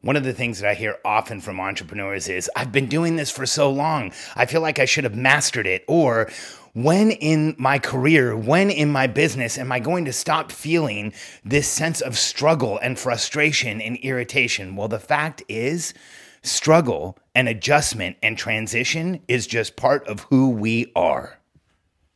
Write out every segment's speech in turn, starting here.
One of the things that I hear often from entrepreneurs is, I've been doing this for so long. I feel like I should have mastered it. Or, when in my career, when in my business am I going to stop feeling this sense of struggle and frustration and irritation? Well, the fact is, struggle and adjustment and transition is just part of who we are.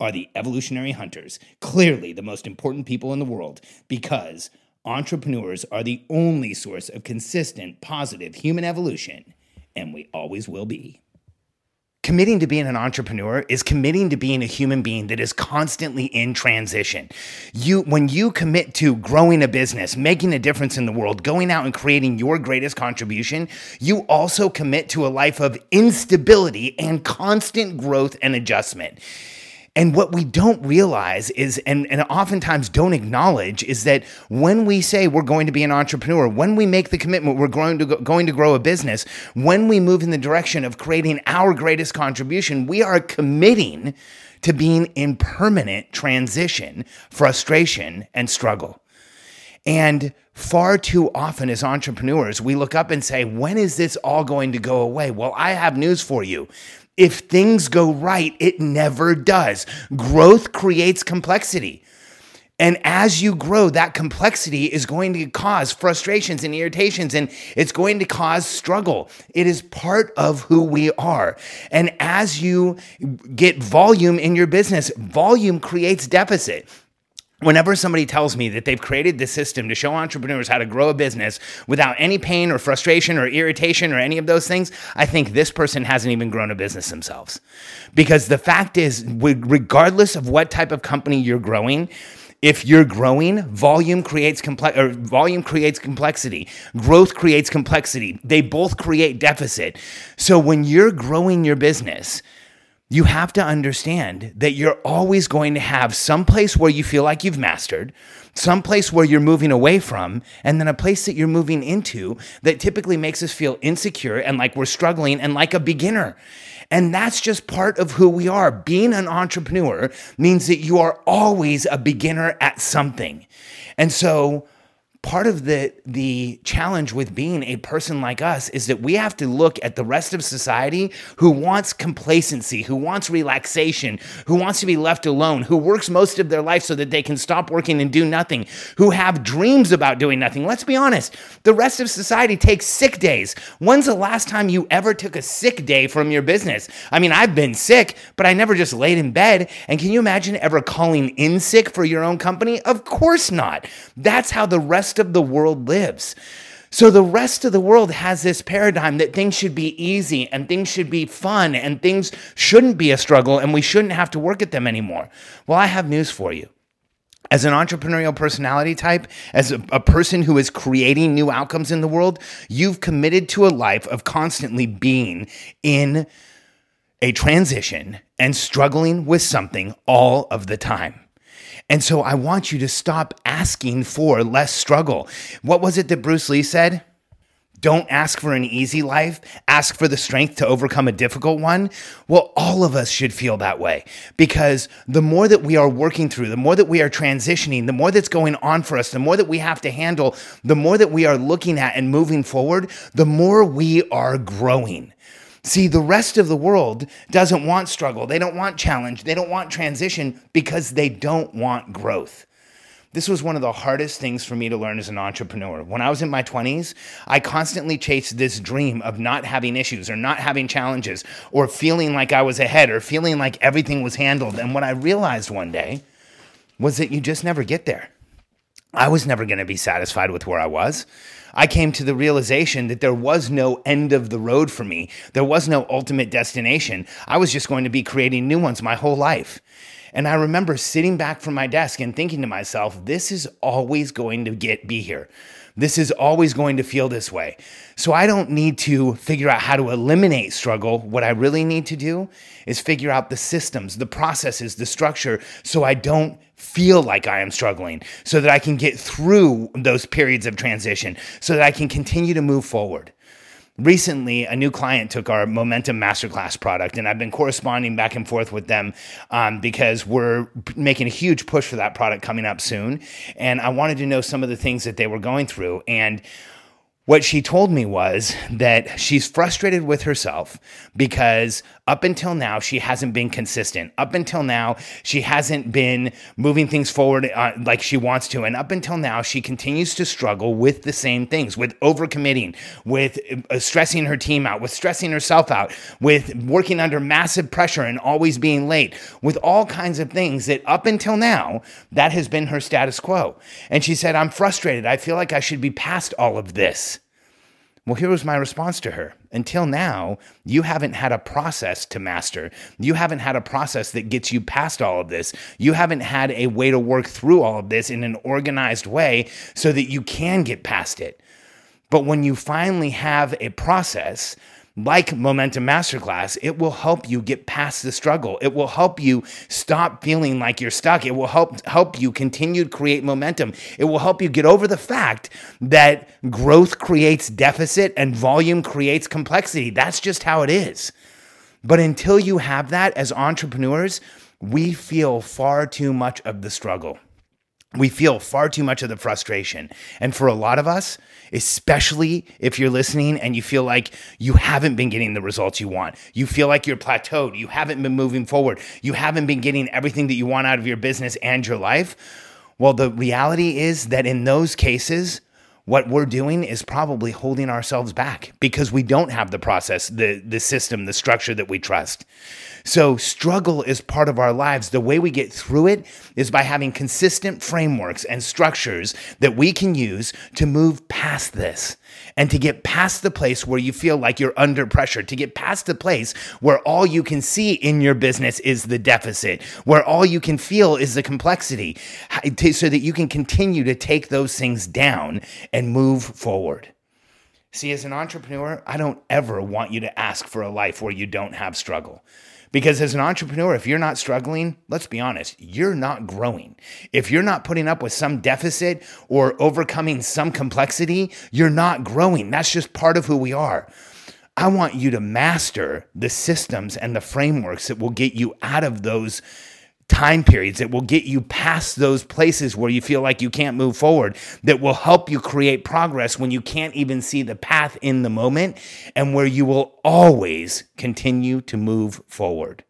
are the evolutionary hunters, clearly the most important people in the world, because entrepreneurs are the only source of consistent, positive human evolution, and we always will be. Committing to being an entrepreneur is committing to being a human being that is constantly in transition. You when you commit to growing a business, making a difference in the world, going out and creating your greatest contribution, you also commit to a life of instability and constant growth and adjustment. And what we don't realize is, and, and oftentimes don't acknowledge, is that when we say we're going to be an entrepreneur, when we make the commitment we're going to, go, going to grow a business, when we move in the direction of creating our greatest contribution, we are committing to being in permanent transition, frustration, and struggle. And far too often as entrepreneurs, we look up and say, when is this all going to go away? Well, I have news for you. If things go right, it never does. Growth creates complexity. And as you grow, that complexity is going to cause frustrations and irritations, and it's going to cause struggle. It is part of who we are. And as you get volume in your business, volume creates deficit whenever somebody tells me that they've created this system to show entrepreneurs how to grow a business without any pain or frustration or irritation or any of those things, I think this person hasn't even grown a business themselves. Because the fact is, regardless of what type of company you're growing, if you're growing, volume creates complex or volume creates complexity. Growth creates complexity. They both create deficit. So when you're growing your business, you have to understand that you're always going to have some place where you feel like you've mastered, some place where you're moving away from, and then a place that you're moving into that typically makes us feel insecure and like we're struggling and like a beginner. And that's just part of who we are. Being an entrepreneur means that you are always a beginner at something. And so, part of the the challenge with being a person like us is that we have to look at the rest of society who wants complacency, who wants relaxation, who wants to be left alone, who works most of their life so that they can stop working and do nothing, who have dreams about doing nothing. Let's be honest, the rest of society takes sick days. When's the last time you ever took a sick day from your business? I mean, I've been sick, but I never just laid in bed. And can you imagine ever calling in sick for your own company? Of course not. That's how the rest rest of the world lives. So the rest of the world has this paradigm that things should be easy and things should be fun and things shouldn't be a struggle and we shouldn't have to work at them anymore. Well, I have news for you. As an entrepreneurial personality type, as a, a, person who is creating new outcomes in the world, you've committed to a life of constantly being in a transition and struggling with something all of the time. And so I want you to stop asking for less struggle. What was it that Bruce Lee said? Don't ask for an easy life, ask for the strength to overcome a difficult one. Well, all of us should feel that way because the more that we are working through, the more that we are transitioning, the more that's going on for us, the more that we have to handle, the more that we are looking at and moving forward, the more we are growing. See, the rest of the world doesn't want struggle. They don't want challenge. They don't want transition because they don't want growth. This was one of the hardest things for me to learn as an entrepreneur. When I was in my 20s, I constantly chased this dream of not having issues or not having challenges or feeling like I was ahead or feeling like everything was handled. And what I realized one day was that you just never get there. I was never going to be satisfied with where I was. I came to the realization that there was no end of the road for me. There was no ultimate destination. I was just going to be creating new ones my whole life. And I remember sitting back from my desk and thinking to myself, this is always going to get be here. This is always going to feel this way. So I don't need to figure out how to eliminate struggle. What I really need to do is figure out the systems, the processes, the structure so I don't feel like I am struggling, so that I can get through those periods of transition, so that I can continue to move forward. Recently a new client took our momentum masterclass product and i've been corresponding back and forth with them um, because we're making a huge push for that product coming up soon and i wanted to know some of the things that they were going through and what she told me was that she's frustrated with herself because up until now, she hasn't been consistent. Up until now, she hasn't been moving things forward uh, like she wants to. And up until now, she continues to struggle with the same things with overcommitting, with uh, stressing her team out, with stressing herself out, with working under massive pressure and always being late, with all kinds of things that up until now, that has been her status quo. And she said, I'm frustrated. I feel like I should be past all of this. Well, here was my response to her. Until now, you haven't had a process to master. You haven't had a process that gets you past all of this. You haven't had a way to work through all of this in an organized way so that you can get past it. But when you finally have a process, like Momentum Masterclass, it will help you get past the struggle. It will help you stop feeling like you're stuck. It will help help you continue to create momentum. It will help you get over the fact that growth creates deficit and volume creates complexity. That's just how it is. But until you have that as entrepreneurs, we feel far too much of the struggle we feel far too much of the frustration. And for a lot of us, especially if you're listening and you feel like you haven't been getting the results you want, you feel like you're plateaued, you haven't been moving forward, you haven't been getting everything that you want out of your business and your life. Well, the reality is that in those cases, what we're doing is probably holding ourselves back because we don't have the process, the, the system, the structure that we trust. So, struggle is part of our lives. The way we get through it is by having consistent frameworks and structures that we can use to move past this and to get past the place where you feel like you're under pressure, to get past the place where all you can see in your business is the deficit, where all you can feel is the complexity, so that you can continue to take those things down and move forward. See, as an entrepreneur, I don't ever want you to ask for a life where you don't have struggle. Because as an entrepreneur, if you're not struggling, let's be honest, you're not growing. If you're not putting up with some deficit or overcoming some complexity, you're not growing. That's just part of who we are. I want you to master the systems and the frameworks that will get you out of those time periods that will get you past those places where you feel like you can't move forward, that will help you create progress when you can't even see the path in the moment, and where you will always continue to move forward.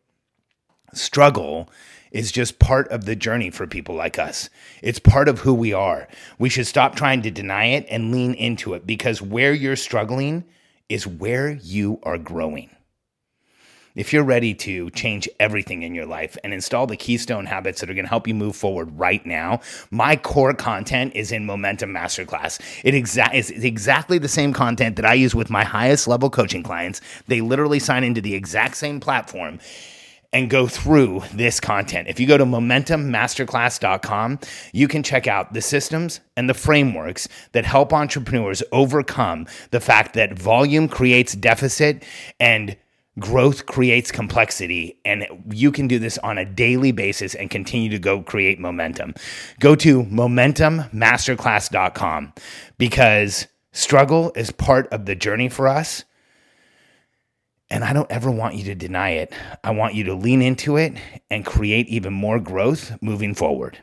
Struggle is just part of the journey for people like us. It's part of who we are. We should stop trying to deny it and lean into it because where you're struggling is where you are growing. If you're ready to change everything in your life and install the keystone habits that are going to help you move forward right now, my core content is in Momentum Masterclass. It exa- is exactly the same content that I use with my highest level coaching clients. They literally sign into the exact same platform and go through this content. If you go to momentummasterclass.com, you can check out the systems and the frameworks that help entrepreneurs overcome the fact that volume creates deficit and growth creates complexity and you can do this on a daily basis and continue to go create momentum go to momentummasterclass.com because struggle is part of the journey for us and I don't ever want you to deny it. I want you to lean into it and create even more growth moving forward.